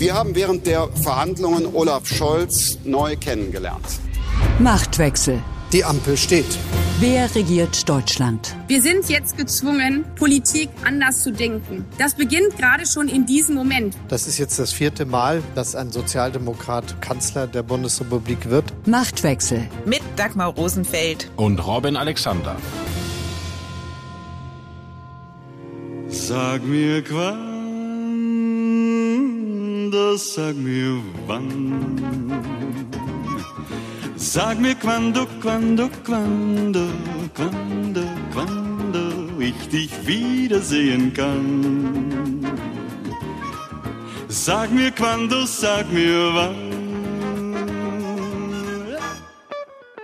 Wir haben während der Verhandlungen Olaf Scholz neu kennengelernt. Machtwechsel. Die Ampel steht. Wer regiert Deutschland? Wir sind jetzt gezwungen, Politik anders zu denken. Das beginnt gerade schon in diesem Moment. Das ist jetzt das vierte Mal, dass ein Sozialdemokrat Kanzler der Bundesrepublik wird. Machtwechsel. Mit Dagmar Rosenfeld und Robin Alexander. Sag mir quando, sag mir wann. Sag mir quando, quando, quando, quando, quando ich dich wiedersehen kann. Sag mir quando, sag mir wann.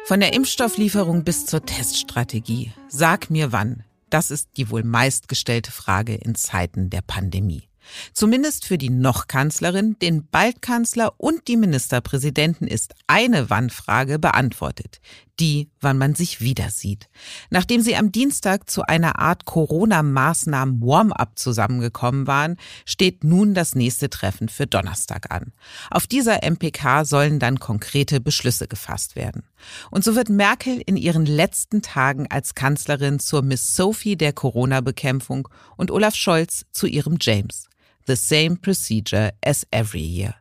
Von der Impfstofflieferung bis zur Teststrategie. Sag mir wann. Das ist die wohl meistgestellte Frage in Zeiten der Pandemie. Zumindest für die Noch-Kanzlerin, den Bald-Kanzler und die Ministerpräsidenten ist eine Wannfrage beantwortet. Die, wann man sich wieder sieht. Nachdem sie am Dienstag zu einer Art Corona-Maßnahmen-Warm-up zusammengekommen waren, steht nun das nächste Treffen für Donnerstag an. Auf dieser MPK sollen dann konkrete Beschlüsse gefasst werden. Und so wird Merkel in ihren letzten Tagen als Kanzlerin zur Miss Sophie der Corona-Bekämpfung und Olaf Scholz zu ihrem James the same procedure as every year.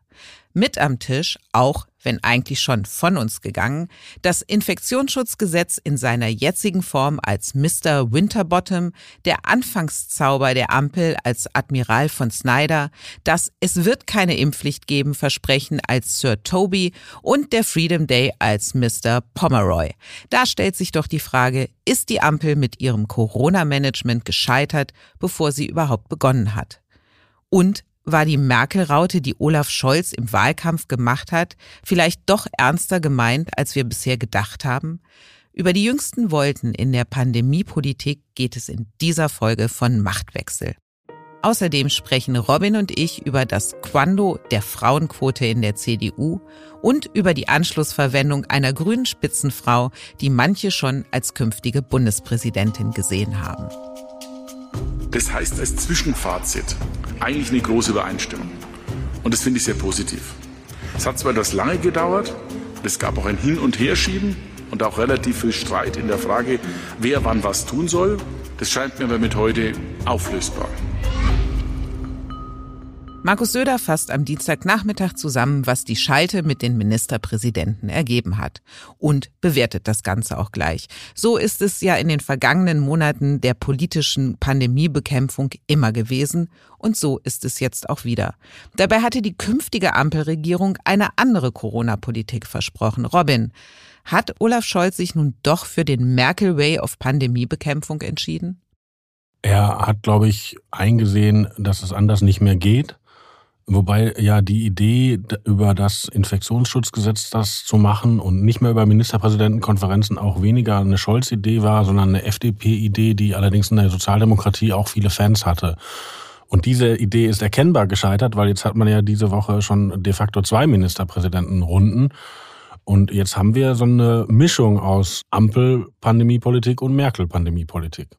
Mit am Tisch, auch wenn eigentlich schon von uns gegangen, das Infektionsschutzgesetz in seiner jetzigen Form als Mr. Winterbottom, der Anfangszauber der Ampel als Admiral von Snyder, das Es wird keine Impfpflicht geben Versprechen als Sir Toby und der Freedom Day als Mr. Pomeroy. Da stellt sich doch die Frage, ist die Ampel mit ihrem Corona-Management gescheitert, bevor sie überhaupt begonnen hat? Und war die Merkel-Raute, die Olaf Scholz im Wahlkampf gemacht hat, vielleicht doch ernster gemeint, als wir bisher gedacht haben? Über die jüngsten Wolten in der Pandemiepolitik geht es in dieser Folge von Machtwechsel. Außerdem sprechen Robin und ich über das Quando der Frauenquote in der CDU und über die Anschlussverwendung einer grünen Spitzenfrau, die manche schon als künftige Bundespräsidentin gesehen haben. Das heißt als Zwischenfazit eigentlich eine große Übereinstimmung. Und das finde ich sehr positiv. Es hat zwar etwas lange gedauert, es gab auch ein Hin- und Herschieben und auch relativ viel Streit in der Frage, wer wann was tun soll. Das scheint mir aber mit heute auflösbar. Markus Söder fasst am Dienstagnachmittag zusammen, was die Schalte mit den Ministerpräsidenten ergeben hat und bewertet das Ganze auch gleich. So ist es ja in den vergangenen Monaten der politischen Pandemiebekämpfung immer gewesen und so ist es jetzt auch wieder. Dabei hatte die künftige Ampelregierung eine andere Corona-Politik versprochen. Robin, hat Olaf Scholz sich nun doch für den Merkel Way of Pandemiebekämpfung entschieden? Er hat, glaube ich, eingesehen, dass es anders nicht mehr geht Wobei ja die Idee, über das Infektionsschutzgesetz das zu machen und nicht mehr über Ministerpräsidentenkonferenzen auch weniger eine Scholz-Idee war, sondern eine FDP-Idee, die allerdings in der Sozialdemokratie auch viele Fans hatte. Und diese Idee ist erkennbar gescheitert, weil jetzt hat man ja diese Woche schon de facto zwei Ministerpräsidentenrunden. Und jetzt haben wir so eine Mischung aus Ampel-Pandemiepolitik und Merkel-Pandemiepolitik.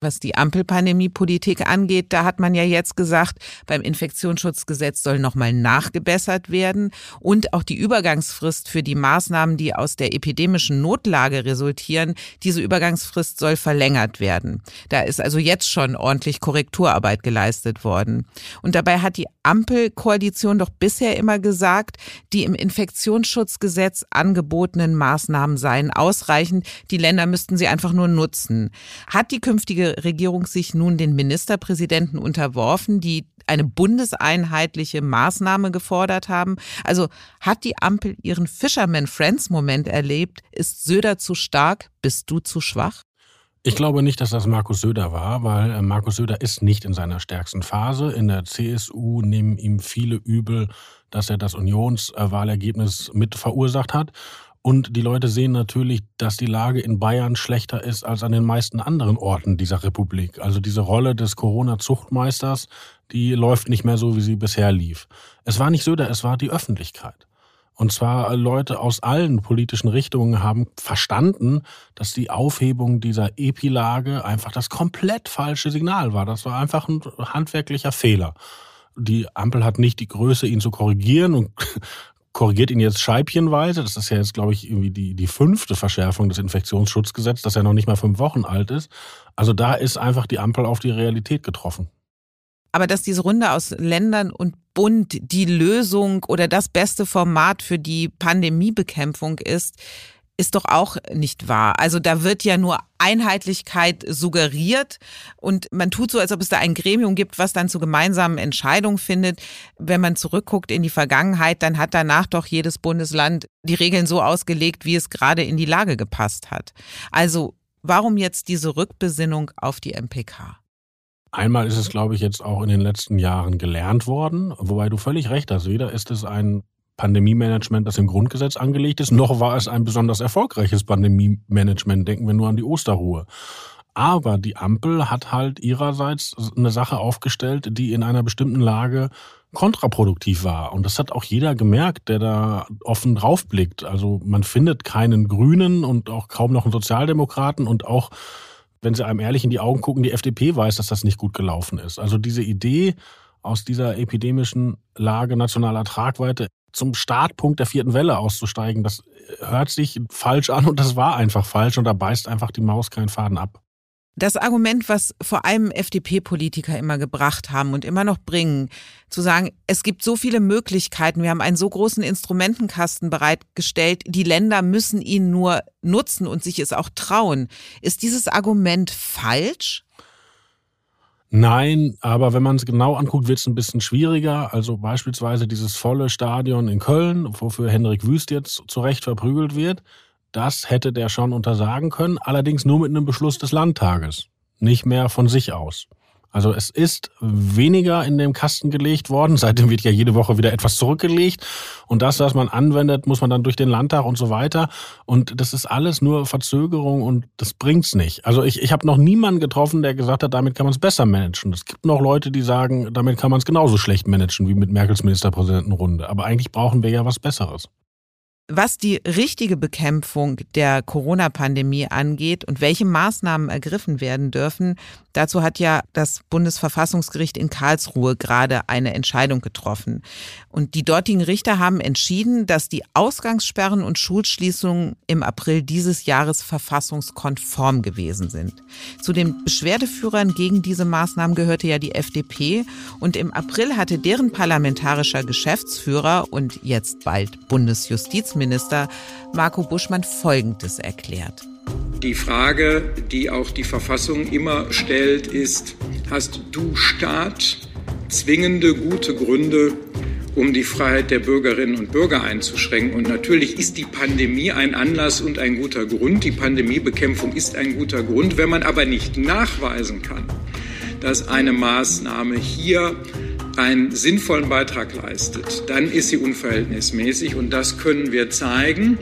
Was die Ampelpandemiepolitik angeht, da hat man ja jetzt gesagt, beim Infektionsschutzgesetz soll nochmal nachgebessert werden und auch die Übergangsfrist für die Maßnahmen, die aus der epidemischen Notlage resultieren, diese Übergangsfrist soll verlängert werden. Da ist also jetzt schon ordentlich Korrekturarbeit geleistet worden. Und dabei hat die Ampelkoalition doch bisher immer gesagt, die im Infektionsschutzgesetz angebotenen Maßnahmen seien ausreichend, die Länder müssten sie einfach nur nutzen. Hat die künftige Regierung sich nun den Ministerpräsidenten unterworfen, die eine bundeseinheitliche Maßnahme gefordert haben. Also hat die Ampel ihren Fisherman Friends Moment erlebt? Ist Söder zu stark? Bist du zu schwach? Ich glaube nicht, dass das Markus Söder war, weil äh, Markus Söder ist nicht in seiner stärksten Phase. In der CSU nehmen ihm viele übel, dass er das Unionswahlergebnis mit verursacht hat. Und die Leute sehen natürlich, dass die Lage in Bayern schlechter ist als an den meisten anderen Orten dieser Republik. Also diese Rolle des Corona-Zuchtmeisters, die läuft nicht mehr so, wie sie bisher lief. Es war nicht Söder, es war die Öffentlichkeit. Und zwar Leute aus allen politischen Richtungen haben verstanden, dass die Aufhebung dieser Epilage einfach das komplett falsche Signal war. Das war einfach ein handwerklicher Fehler. Die Ampel hat nicht die Größe, ihn zu korrigieren und korrigiert ihn jetzt scheibchenweise. Das ist ja jetzt, glaube ich, irgendwie die, die fünfte Verschärfung des Infektionsschutzgesetzes, das ja noch nicht mal fünf Wochen alt ist. Also da ist einfach die Ampel auf die Realität getroffen. Aber dass diese Runde aus Ländern und Bund die Lösung oder das beste Format für die Pandemiebekämpfung ist, ist doch auch nicht wahr. Also da wird ja nur Einheitlichkeit suggeriert und man tut so, als ob es da ein Gremium gibt, was dann zu gemeinsamen Entscheidungen findet. Wenn man zurückguckt in die Vergangenheit, dann hat danach doch jedes Bundesland die Regeln so ausgelegt, wie es gerade in die Lage gepasst hat. Also warum jetzt diese Rückbesinnung auf die MPK? Einmal ist es, glaube ich, jetzt auch in den letzten Jahren gelernt worden, wobei du völlig recht hast. Weder ist es ein Pandemie-Management, das im Grundgesetz angelegt ist, noch war es ein besonders erfolgreiches Pandemie-Management. Denken wir nur an die Osterruhe. Aber die Ampel hat halt ihrerseits eine Sache aufgestellt, die in einer bestimmten Lage kontraproduktiv war. Und das hat auch jeder gemerkt, der da offen draufblickt. Also man findet keinen Grünen und auch kaum noch einen Sozialdemokraten und auch wenn sie einem ehrlich in die Augen gucken, die FDP weiß, dass das nicht gut gelaufen ist. Also diese Idee, aus dieser epidemischen Lage nationaler Tragweite zum Startpunkt der vierten Welle auszusteigen, das hört sich falsch an und das war einfach falsch und da beißt einfach die Maus keinen Faden ab. Das Argument, was vor allem FDP-Politiker immer gebracht haben und immer noch bringen, zu sagen, es gibt so viele Möglichkeiten, wir haben einen so großen Instrumentenkasten bereitgestellt, die Länder müssen ihn nur nutzen und sich es auch trauen. Ist dieses Argument falsch? Nein, aber wenn man es genau anguckt, wird es ein bisschen schwieriger. Also beispielsweise dieses volle Stadion in Köln, wofür Henrik Wüst jetzt zu Recht verprügelt wird. Das hätte der schon untersagen können, allerdings nur mit einem Beschluss des Landtages, nicht mehr von sich aus. Also es ist weniger in dem Kasten gelegt worden. Seitdem wird ja jede Woche wieder etwas zurückgelegt. Und das, was man anwendet, muss man dann durch den Landtag und so weiter. Und das ist alles nur Verzögerung und das bringt's nicht. Also ich, ich habe noch niemanden getroffen, der gesagt hat, damit kann man es besser managen. Es gibt noch Leute, die sagen, damit kann man es genauso schlecht managen wie mit Merkels Ministerpräsidentenrunde. Aber eigentlich brauchen wir ja was Besseres. Was die richtige Bekämpfung der Corona-Pandemie angeht und welche Maßnahmen ergriffen werden dürfen, dazu hat ja das Bundesverfassungsgericht in Karlsruhe gerade eine Entscheidung getroffen. Und die dortigen Richter haben entschieden, dass die Ausgangssperren und Schulschließungen im April dieses Jahres verfassungskonform gewesen sind. Zu den Beschwerdeführern gegen diese Maßnahmen gehörte ja die FDP und im April hatte deren parlamentarischer Geschäftsführer und jetzt bald Bundesjustizminister Bundesminister Marco Buschmann Folgendes erklärt. Die Frage, die auch die Verfassung immer stellt, ist, hast du Staat zwingende gute Gründe, um die Freiheit der Bürgerinnen und Bürger einzuschränken. Und natürlich ist die Pandemie ein Anlass und ein guter Grund. Die Pandemiebekämpfung ist ein guter Grund. Wenn man aber nicht nachweisen kann, dass eine Maßnahme hier einen sinnvollen Beitrag leistet, dann ist sie unverhältnismäßig und das können wir zeigen.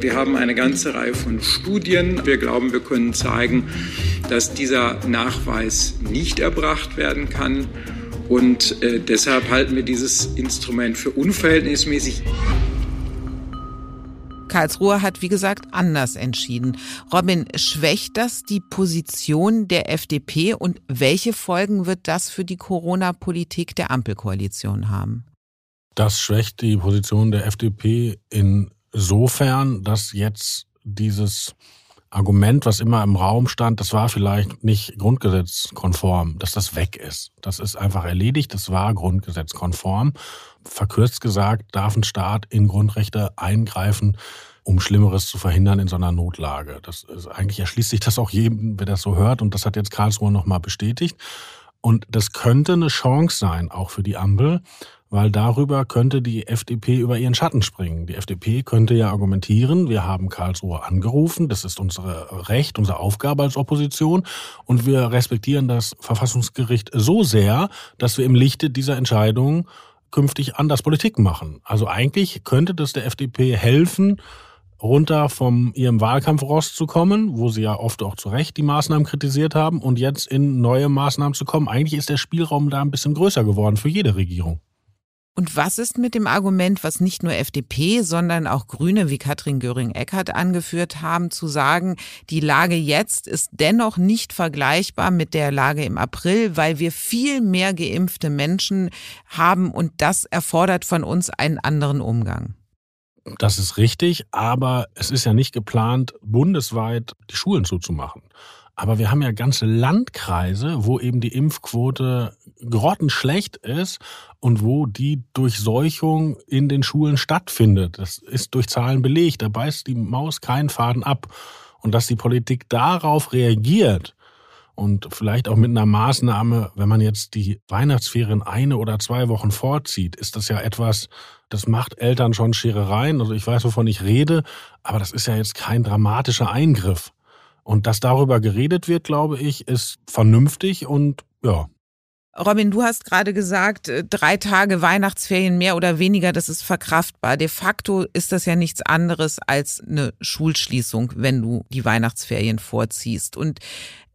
Wir haben eine ganze Reihe von Studien. Wir glauben, wir können zeigen, dass dieser Nachweis nicht erbracht werden kann. Und äh, deshalb halten wir dieses Instrument für unverhältnismäßig. Karlsruhe hat, wie gesagt, anders entschieden. Robin, schwächt das die Position der FDP und welche Folgen wird das für die Corona-Politik der Ampelkoalition haben? Das schwächt die Position der FDP insofern, dass jetzt dieses Argument, was immer im Raum stand, das war vielleicht nicht grundgesetzkonform, dass das weg ist. Das ist einfach erledigt, das war grundgesetzkonform. Verkürzt gesagt, darf ein Staat in Grundrechte eingreifen, um Schlimmeres zu verhindern in so einer Notlage. Das ist, eigentlich erschließt sich das auch jedem, wer das so hört, und das hat jetzt Karlsruhe nochmal bestätigt. Und das könnte eine Chance sein, auch für die Ampel, weil darüber könnte die FDP über ihren Schatten springen. Die FDP könnte ja argumentieren, wir haben Karlsruhe angerufen, das ist unser Recht, unsere Aufgabe als Opposition und wir respektieren das Verfassungsgericht so sehr, dass wir im Lichte dieser Entscheidung künftig anders Politik machen. Also eigentlich könnte das der FDP helfen, runter vom ihrem Wahlkampfrost zu kommen, wo sie ja oft auch zu Recht die Maßnahmen kritisiert haben und jetzt in neue Maßnahmen zu kommen. Eigentlich ist der Spielraum da ein bisschen größer geworden für jede Regierung. Und was ist mit dem Argument, was nicht nur FDP, sondern auch Grüne wie Katrin Göring-Eckardt angeführt haben, zu sagen, die Lage jetzt ist dennoch nicht vergleichbar mit der Lage im April, weil wir viel mehr geimpfte Menschen haben und das erfordert von uns einen anderen Umgang? Das ist richtig, aber es ist ja nicht geplant, bundesweit die Schulen zuzumachen. Aber wir haben ja ganze Landkreise, wo eben die Impfquote grottenschlecht ist und wo die Durchseuchung in den Schulen stattfindet. Das ist durch Zahlen belegt. Da beißt die Maus keinen Faden ab. Und dass die Politik darauf reagiert und vielleicht auch mit einer Maßnahme, wenn man jetzt die Weihnachtsferien eine oder zwei Wochen vorzieht, ist das ja etwas, das macht Eltern schon Scherereien. Also ich weiß, wovon ich rede, aber das ist ja jetzt kein dramatischer Eingriff. Und dass darüber geredet wird, glaube ich, ist vernünftig und ja. Robin, du hast gerade gesagt, äh, drei Tage Weihnachtsferien mehr oder weniger, das ist verkraftbar. De facto ist das ja nichts anderes als eine Schulschließung, wenn du die Weihnachtsferien vorziehst. Und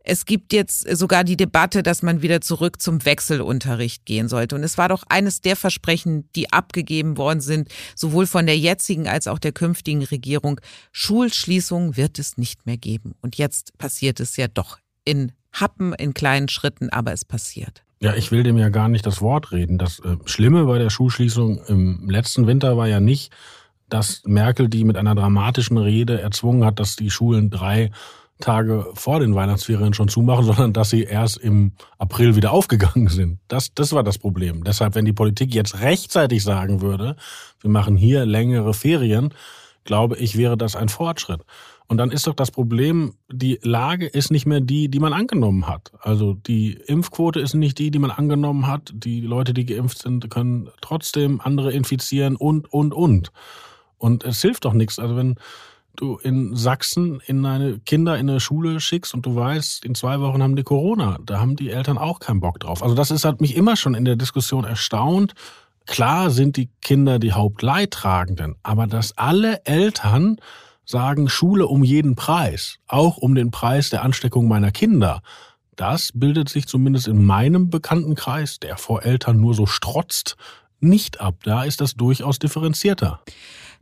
es gibt jetzt sogar die Debatte, dass man wieder zurück zum Wechselunterricht gehen sollte. Und es war doch eines der Versprechen, die abgegeben worden sind, sowohl von der jetzigen als auch der künftigen Regierung. Schulschließungen wird es nicht mehr geben. Und jetzt passiert es ja doch in Happen, in kleinen Schritten, aber es passiert. Ja, ich will dem ja gar nicht das Wort reden. Das äh, Schlimme bei der Schulschließung im letzten Winter war ja nicht, dass Merkel die mit einer dramatischen Rede erzwungen hat, dass die Schulen drei Tage vor den Weihnachtsferien schon zumachen, sondern dass sie erst im April wieder aufgegangen sind. Das, das war das Problem. Deshalb, wenn die Politik jetzt rechtzeitig sagen würde, wir machen hier längere Ferien, glaube ich, wäre das ein Fortschritt. Und dann ist doch das Problem, die Lage ist nicht mehr die, die man angenommen hat. Also die Impfquote ist nicht die, die man angenommen hat. Die Leute, die geimpft sind, können trotzdem andere infizieren und, und, und. Und es hilft doch nichts. Also wenn du in Sachsen in deine Kinder in eine Schule schickst und du weißt, in zwei Wochen haben die Corona. Da haben die Eltern auch keinen Bock drauf. Also das ist, hat mich immer schon in der Diskussion erstaunt. Klar sind die Kinder die Hauptleidtragenden, aber dass alle Eltern sagen Schule um jeden Preis, auch um den Preis der Ansteckung meiner Kinder, das bildet sich zumindest in meinem Bekanntenkreis, der vor Eltern nur so strotzt, nicht ab. Da ist das durchaus differenzierter.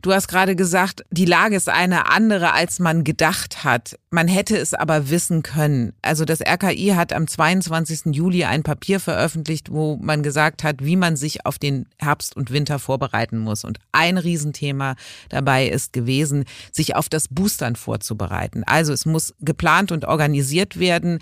Du hast gerade gesagt, die Lage ist eine andere, als man gedacht hat. Man hätte es aber wissen können. Also das RKI hat am 22. Juli ein Papier veröffentlicht, wo man gesagt hat, wie man sich auf den Herbst und Winter vorbereiten muss. Und ein Riesenthema dabei ist gewesen, sich auf das Boostern vorzubereiten. Also es muss geplant und organisiert werden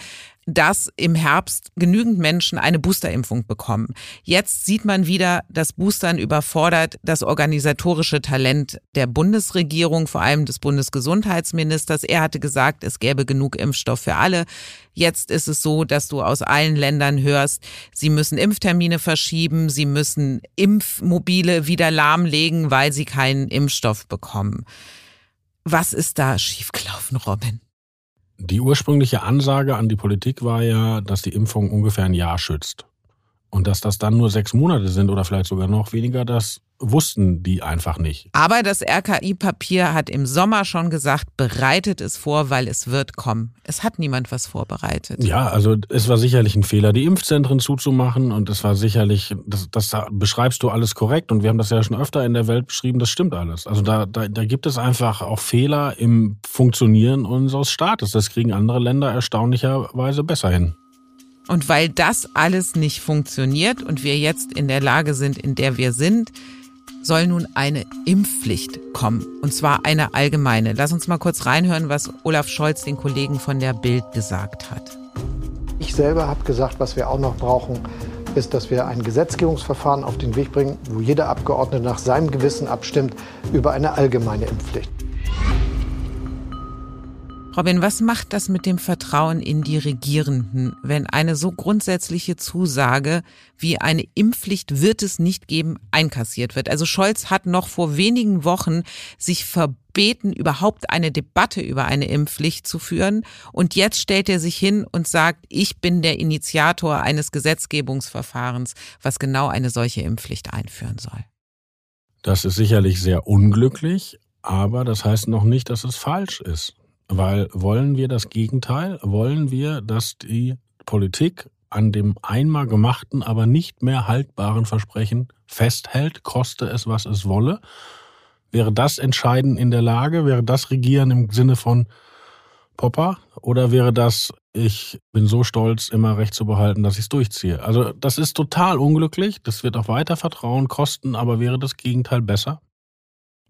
dass im Herbst genügend Menschen eine Boosterimpfung bekommen. Jetzt sieht man wieder, dass Boostern überfordert das organisatorische Talent der Bundesregierung, vor allem des Bundesgesundheitsministers. Er hatte gesagt, es gäbe genug Impfstoff für alle. Jetzt ist es so, dass du aus allen Ländern hörst, sie müssen Impftermine verschieben, sie müssen Impfmobile wieder lahmlegen, weil sie keinen Impfstoff bekommen. Was ist da schiefgelaufen, Robin? Die ursprüngliche Ansage an die Politik war ja, dass die Impfung ungefähr ein Jahr schützt. Und dass das dann nur sechs Monate sind oder vielleicht sogar noch weniger, das wussten die einfach nicht. Aber das RKI-Papier hat im Sommer schon gesagt, bereitet es vor, weil es wird kommen. Es hat niemand was vorbereitet. Ja, also es war sicherlich ein Fehler, die Impfzentren zuzumachen und es war sicherlich, das, das beschreibst du alles korrekt und wir haben das ja schon öfter in der Welt beschrieben, das stimmt alles. Also da, da, da gibt es einfach auch Fehler im Funktionieren unseres Staates. Das kriegen andere Länder erstaunlicherweise besser hin. Und weil das alles nicht funktioniert und wir jetzt in der Lage sind, in der wir sind, soll nun eine Impfpflicht kommen. Und zwar eine allgemeine. Lass uns mal kurz reinhören, was Olaf Scholz den Kollegen von der Bild gesagt hat. Ich selber habe gesagt, was wir auch noch brauchen, ist, dass wir ein Gesetzgebungsverfahren auf den Weg bringen, wo jeder Abgeordnete nach seinem Gewissen abstimmt über eine allgemeine Impfpflicht. Robin, was macht das mit dem Vertrauen in die Regierenden, wenn eine so grundsätzliche Zusage wie eine Impfpflicht wird es nicht geben, einkassiert wird? Also Scholz hat noch vor wenigen Wochen sich verbeten, überhaupt eine Debatte über eine Impfpflicht zu führen. Und jetzt stellt er sich hin und sagt, ich bin der Initiator eines Gesetzgebungsverfahrens, was genau eine solche Impfpflicht einführen soll. Das ist sicherlich sehr unglücklich, aber das heißt noch nicht, dass es falsch ist. Weil wollen wir das Gegenteil? Wollen wir, dass die Politik an dem einmal gemachten, aber nicht mehr haltbaren Versprechen festhält, koste es, was es wolle? Wäre das Entscheiden in der Lage? Wäre das Regieren im Sinne von Popper? Oder wäre das, ich bin so stolz, immer recht zu behalten, dass ich es durchziehe? Also das ist total unglücklich. Das wird auch weiter Vertrauen kosten, aber wäre das Gegenteil besser?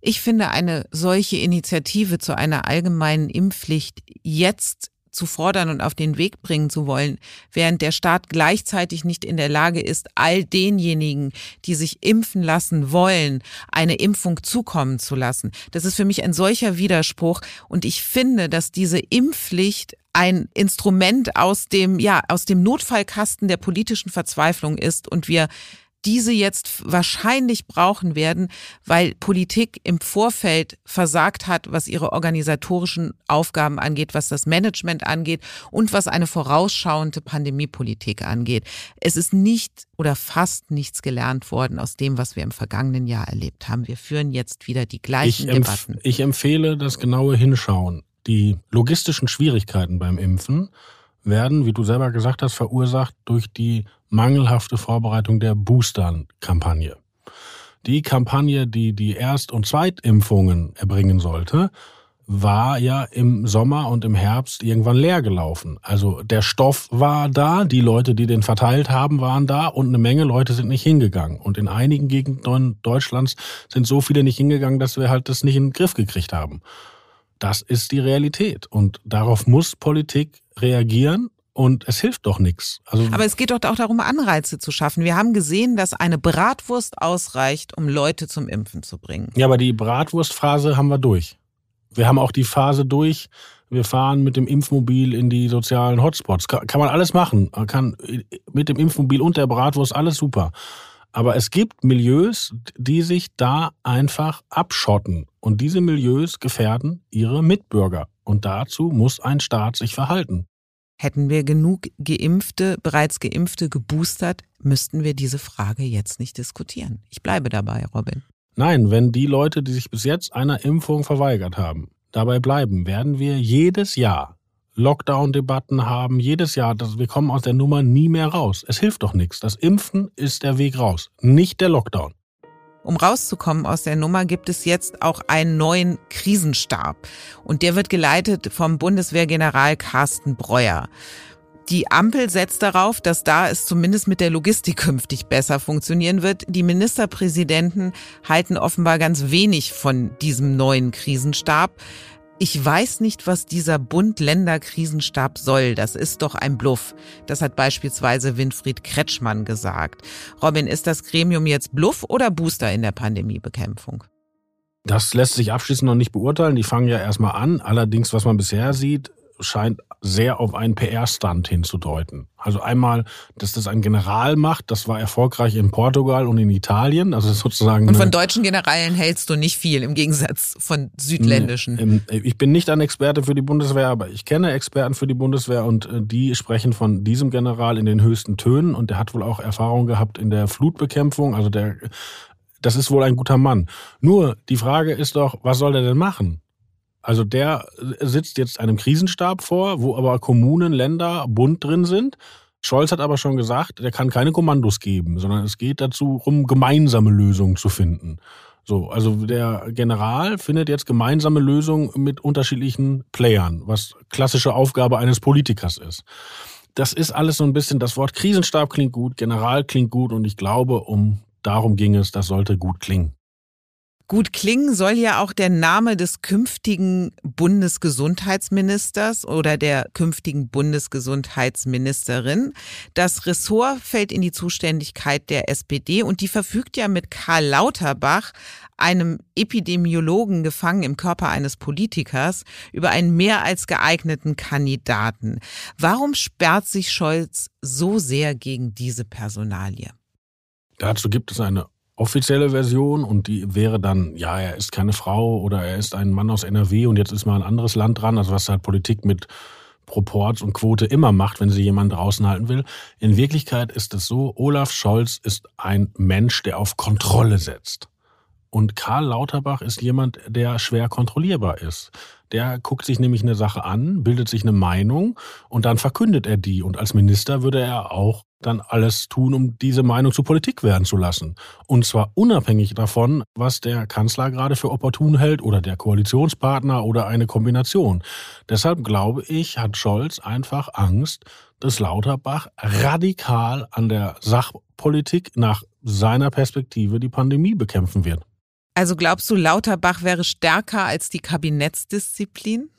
Ich finde eine solche Initiative zu einer allgemeinen Impfpflicht jetzt zu fordern und auf den Weg bringen zu wollen, während der Staat gleichzeitig nicht in der Lage ist, all denjenigen, die sich impfen lassen wollen, eine Impfung zukommen zu lassen. Das ist für mich ein solcher Widerspruch und ich finde, dass diese Impfpflicht ein Instrument aus dem, ja, aus dem Notfallkasten der politischen Verzweiflung ist und wir diese jetzt wahrscheinlich brauchen werden, weil Politik im Vorfeld versagt hat, was ihre organisatorischen Aufgaben angeht, was das Management angeht und was eine vorausschauende Pandemiepolitik angeht. Es ist nicht oder fast nichts gelernt worden aus dem, was wir im vergangenen Jahr erlebt haben. Wir führen jetzt wieder die gleichen ich Debatten. Ich empfehle das genaue Hinschauen. Die logistischen Schwierigkeiten beim Impfen werden, wie du selber gesagt hast, verursacht durch die mangelhafte Vorbereitung der Booster-Kampagne. Die Kampagne, die die Erst- und Zweitimpfungen erbringen sollte, war ja im Sommer und im Herbst irgendwann leer gelaufen. Also der Stoff war da, die Leute, die den verteilt haben, waren da und eine Menge Leute sind nicht hingegangen. Und in einigen Gegenden Deutschlands sind so viele nicht hingegangen, dass wir halt das nicht in den Griff gekriegt haben. Das ist die Realität und darauf muss Politik reagieren und es hilft doch nichts. Also Aber es geht doch auch darum, Anreize zu schaffen. Wir haben gesehen, dass eine Bratwurst ausreicht, um Leute zum Impfen zu bringen. Ja, aber die Bratwurstphase haben wir durch. Wir haben auch die Phase durch, wir fahren mit dem Impfmobil in die sozialen Hotspots. Kann, kann man alles machen. Man kann mit dem Impfmobil und der Bratwurst alles super. Aber es gibt Milieus, die sich da einfach abschotten. Und diese Milieus gefährden ihre Mitbürger. Und dazu muss ein Staat sich verhalten. Hätten wir genug Geimpfte, bereits Geimpfte geboostert, müssten wir diese Frage jetzt nicht diskutieren. Ich bleibe dabei, Robin. Nein, wenn die Leute, die sich bis jetzt einer Impfung verweigert haben, dabei bleiben, werden wir jedes Jahr Lockdown-Debatten haben, jedes Jahr, dass wir kommen aus der Nummer nie mehr raus. Es hilft doch nichts. Das Impfen ist der Weg raus, nicht der Lockdown. Um rauszukommen aus der Nummer gibt es jetzt auch einen neuen Krisenstab. Und der wird geleitet vom Bundeswehrgeneral Carsten Breuer. Die Ampel setzt darauf, dass da es zumindest mit der Logistik künftig besser funktionieren wird. Die Ministerpräsidenten halten offenbar ganz wenig von diesem neuen Krisenstab. Ich weiß nicht, was dieser Bund-Länder-Krisenstab soll. Das ist doch ein Bluff. Das hat beispielsweise Winfried Kretschmann gesagt. Robin, ist das Gremium jetzt Bluff oder Booster in der Pandemiebekämpfung? Das lässt sich abschließend noch nicht beurteilen. Die fangen ja erstmal an. Allerdings, was man bisher sieht, scheint sehr auf einen PR-Stand hinzudeuten. Also einmal, dass das ein General macht, das war erfolgreich in Portugal und in Italien, also sozusagen. Und von deutschen Generalen hältst du nicht viel im Gegensatz von südländischen. Ich bin nicht ein Experte für die Bundeswehr, aber ich kenne Experten für die Bundeswehr und äh, die sprechen von diesem General in den höchsten Tönen und der hat wohl auch Erfahrung gehabt in der Flutbekämpfung, also der das ist wohl ein guter Mann. Nur die Frage ist doch, was soll der denn machen? Also der sitzt jetzt einem Krisenstab vor, wo aber Kommunen, Länder, Bund drin sind. Scholz hat aber schon gesagt, der kann keine Kommandos geben, sondern es geht dazu, um gemeinsame Lösungen zu finden. So, also der General findet jetzt gemeinsame Lösungen mit unterschiedlichen Playern, was klassische Aufgabe eines Politikers ist. Das ist alles so ein bisschen, das Wort Krisenstab klingt gut, General klingt gut und ich glaube, um darum ging es, das sollte gut klingen. Gut klingen soll ja auch der Name des künftigen Bundesgesundheitsministers oder der künftigen Bundesgesundheitsministerin. Das Ressort fällt in die Zuständigkeit der SPD und die verfügt ja mit Karl Lauterbach, einem Epidemiologen gefangen im Körper eines Politikers, über einen mehr als geeigneten Kandidaten. Warum sperrt sich Scholz so sehr gegen diese Personalie? Dazu gibt es eine offizielle Version und die wäre dann, ja, er ist keine Frau oder er ist ein Mann aus NRW und jetzt ist mal ein anderes Land dran, also was halt Politik mit Proports und Quote immer macht, wenn sie jemanden draußen halten will. In Wirklichkeit ist es so, Olaf Scholz ist ein Mensch, der auf Kontrolle setzt. Und Karl Lauterbach ist jemand, der schwer kontrollierbar ist. Der guckt sich nämlich eine Sache an, bildet sich eine Meinung und dann verkündet er die. Und als Minister würde er auch dann alles tun, um diese Meinung zur Politik werden zu lassen. Und zwar unabhängig davon, was der Kanzler gerade für opportun hält oder der Koalitionspartner oder eine Kombination. Deshalb glaube ich, hat Scholz einfach Angst, dass Lauterbach radikal an der Sachpolitik nach seiner Perspektive die Pandemie bekämpfen wird. Also glaubst du, Lauterbach wäre stärker als die Kabinettsdisziplin?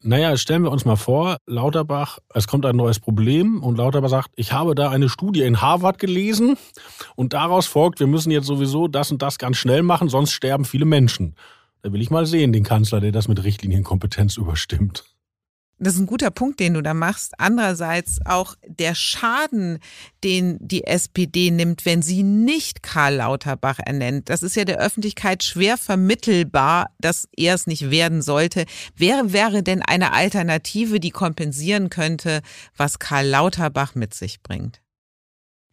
Naja, stellen wir uns mal vor, Lauterbach, es kommt ein neues Problem und Lauterbach sagt, ich habe da eine Studie in Harvard gelesen und daraus folgt, wir müssen jetzt sowieso das und das ganz schnell machen, sonst sterben viele Menschen. Da will ich mal sehen, den Kanzler, der das mit Richtlinienkompetenz überstimmt. Das ist ein guter Punkt, den du da machst. Andererseits auch der Schaden, den die SPD nimmt, wenn sie nicht Karl Lauterbach ernennt. Das ist ja der Öffentlichkeit schwer vermittelbar, dass er es nicht werden sollte. Wer wäre denn eine Alternative, die kompensieren könnte, was Karl Lauterbach mit sich bringt?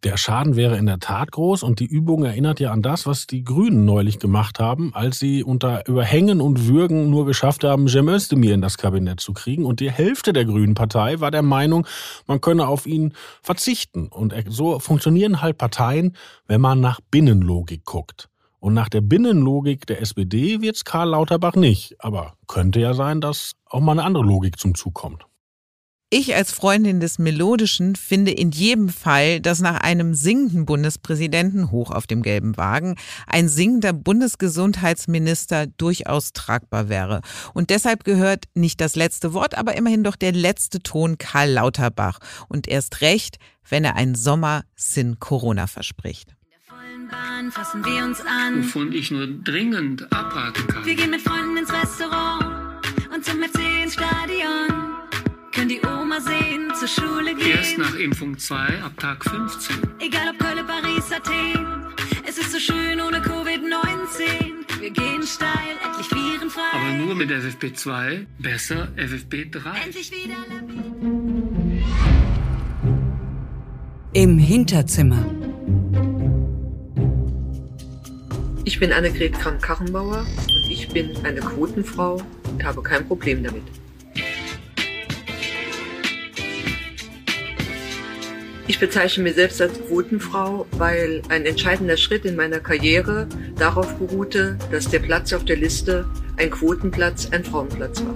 Der Schaden wäre in der Tat groß und die Übung erinnert ja an das, was die Grünen neulich gemacht haben, als sie unter Überhängen und Würgen nur geschafft haben, Cem Özdemir in das Kabinett zu kriegen. Und die Hälfte der Grünen Partei war der Meinung, man könne auf ihn verzichten. Und so funktionieren halt Parteien, wenn man nach Binnenlogik guckt. Und nach der Binnenlogik der SPD wird's Karl Lauterbach nicht. Aber könnte ja sein, dass auch mal eine andere Logik zum Zug kommt. Ich als Freundin des Melodischen finde in jedem Fall, dass nach einem singenden Bundespräsidenten hoch auf dem gelben Wagen ein singender Bundesgesundheitsminister durchaus tragbar wäre. Und deshalb gehört nicht das letzte Wort, aber immerhin doch der letzte Ton Karl Lauterbach. Und erst recht, wenn er einen Sommer sin Corona verspricht. Bahn fassen wir uns an. Wovon ich nur dringend abraten kann. Wir gehen mit Freunden ins Restaurant und zum FC können die Oma sehen, zur Schule gehen. Erst nach Impfung 2 ab Tag 15. Egal ob Köln, Paris, Athen. Es ist so schön ohne Covid-19. Wir gehen steil, endlich virenfrei. Aber nur mit FFP2, besser FFP3. Endlich wieder Im Hinterzimmer. Ich bin Annegret Kramp-Karrenbauer und ich bin eine Quotenfrau und habe kein Problem damit. Ich bezeichne mich selbst als Quotenfrau, weil ein entscheidender Schritt in meiner Karriere darauf beruhte, dass der Platz auf der Liste ein Quotenplatz, ein Frauenplatz war.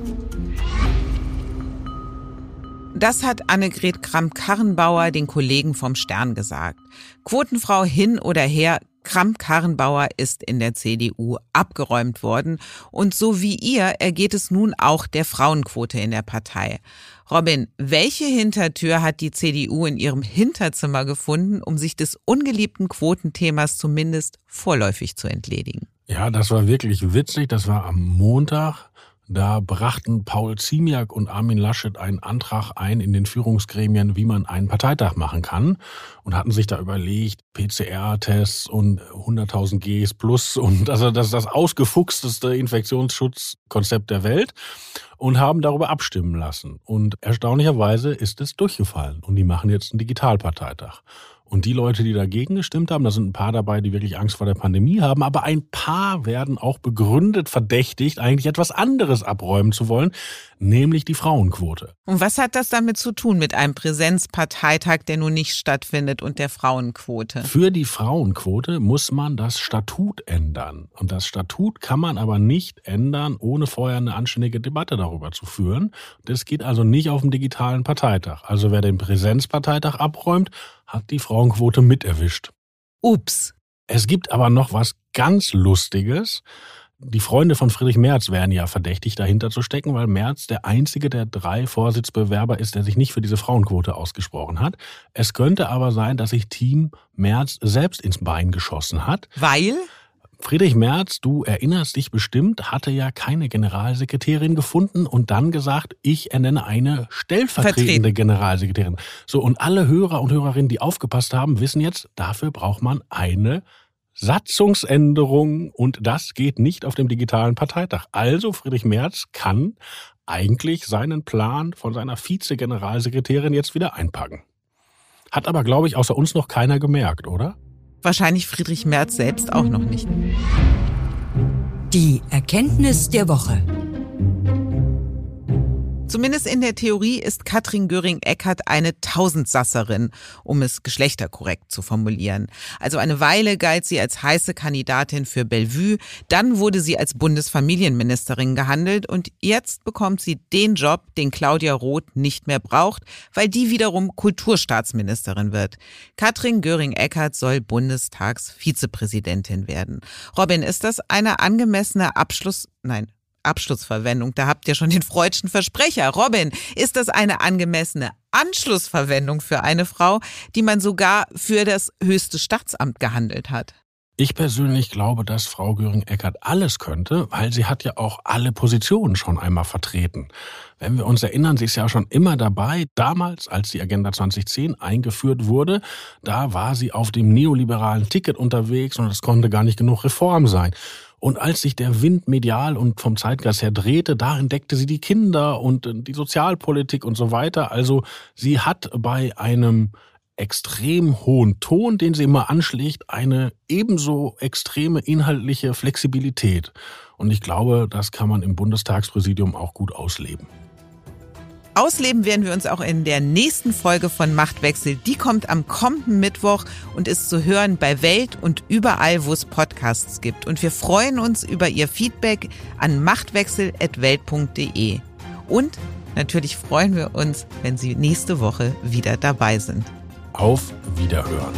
Das hat Annegret Kramp-Karrenbauer den Kollegen vom Stern gesagt. Quotenfrau hin oder her, Kramp-Karrenbauer ist in der CDU abgeräumt worden und so wie ihr ergeht es nun auch der Frauenquote in der Partei. Robin, welche Hintertür hat die CDU in ihrem Hinterzimmer gefunden, um sich des ungeliebten Quotenthemas zumindest vorläufig zu entledigen? Ja, das war wirklich witzig. Das war am Montag. Da brachten Paul Ziemiak und Armin Laschet einen Antrag ein in den Führungsgremien, wie man einen Parteitag machen kann und hatten sich da überlegt, PCR-Tests und 100.000 Gs plus und also das ist das ausgefuchsteste Infektionsschutzkonzept der Welt und haben darüber abstimmen lassen. Und erstaunlicherweise ist es durchgefallen und die machen jetzt einen Digitalparteitag. Und die Leute, die dagegen gestimmt haben, da sind ein paar dabei, die wirklich Angst vor der Pandemie haben, aber ein paar werden auch begründet verdächtigt, eigentlich etwas anderes abräumen zu wollen, nämlich die Frauenquote. Und was hat das damit zu tun mit einem Präsenzparteitag, der nun nicht stattfindet und der Frauenquote? Für die Frauenquote muss man das Statut ändern. Und das Statut kann man aber nicht ändern, ohne vorher eine anständige Debatte darüber zu führen. Das geht also nicht auf dem digitalen Parteitag. Also wer den Präsenzparteitag abräumt, hat die Frauenquote mit erwischt. Ups. Es gibt aber noch was ganz Lustiges. Die Freunde von Friedrich Merz werden ja verdächtig, dahinter zu stecken, weil Merz der einzige der drei Vorsitzbewerber ist, der sich nicht für diese Frauenquote ausgesprochen hat. Es könnte aber sein, dass sich Team Merz selbst ins Bein geschossen hat. Weil? Friedrich Merz, du erinnerst dich bestimmt, hatte ja keine Generalsekretärin gefunden und dann gesagt, ich ernenne eine stellvertretende Vertreten. Generalsekretärin. So, und alle Hörer und Hörerinnen, die aufgepasst haben, wissen jetzt, dafür braucht man eine Satzungsänderung und das geht nicht auf dem digitalen Parteitag. Also Friedrich Merz kann eigentlich seinen Plan von seiner Vize-Generalsekretärin jetzt wieder einpacken. Hat aber, glaube ich, außer uns noch keiner gemerkt, oder? Wahrscheinlich Friedrich Merz selbst auch noch nicht. Die Erkenntnis der Woche. Zumindest in der Theorie ist Katrin Göring-Eckardt eine Tausendsasserin, um es geschlechterkorrekt zu formulieren. Also eine Weile galt sie als heiße Kandidatin für Bellevue, dann wurde sie als Bundesfamilienministerin gehandelt und jetzt bekommt sie den Job, den Claudia Roth nicht mehr braucht, weil die wiederum Kulturstaatsministerin wird. Katrin Göring-Eckardt soll Bundestagsvizepräsidentin werden. Robin, ist das eine angemessene Abschluss, nein, Abschlussverwendung. Da habt ihr schon den freudschen Versprecher. Robin, ist das eine angemessene Anschlussverwendung für eine Frau, die man sogar für das höchste Staatsamt gehandelt hat? Ich persönlich glaube, dass Frau Göring-Eckardt alles könnte, weil sie hat ja auch alle Positionen schon einmal vertreten. Wenn wir uns erinnern, sie ist ja schon immer dabei. Damals, als die Agenda 2010 eingeführt wurde, da war sie auf dem neoliberalen Ticket unterwegs und es konnte gar nicht genug Reform sein. Und als sich der Wind medial und vom Zeitgeist her drehte, da entdeckte sie die Kinder und äh, die Sozialpolitik und so weiter. Also sie hat bei einem extrem hohen Ton, den sie immer anschlägt, eine ebenso extreme inhaltliche Flexibilität. Und ich glaube, das kann man im Bundestagspräsidium auch gut ausleben. Ausleben werden wir uns auch in der nächsten Folge von Machtwechsel. Die kommt am kommenden Mittwoch und ist zu hören bei Welt und überall, wo es Podcasts gibt. Und wir freuen uns über Ihr Feedback an machtwechsel.welt.de. Und natürlich freuen wir uns, wenn Sie nächste Woche wieder dabei sind. Auf Wiederhören.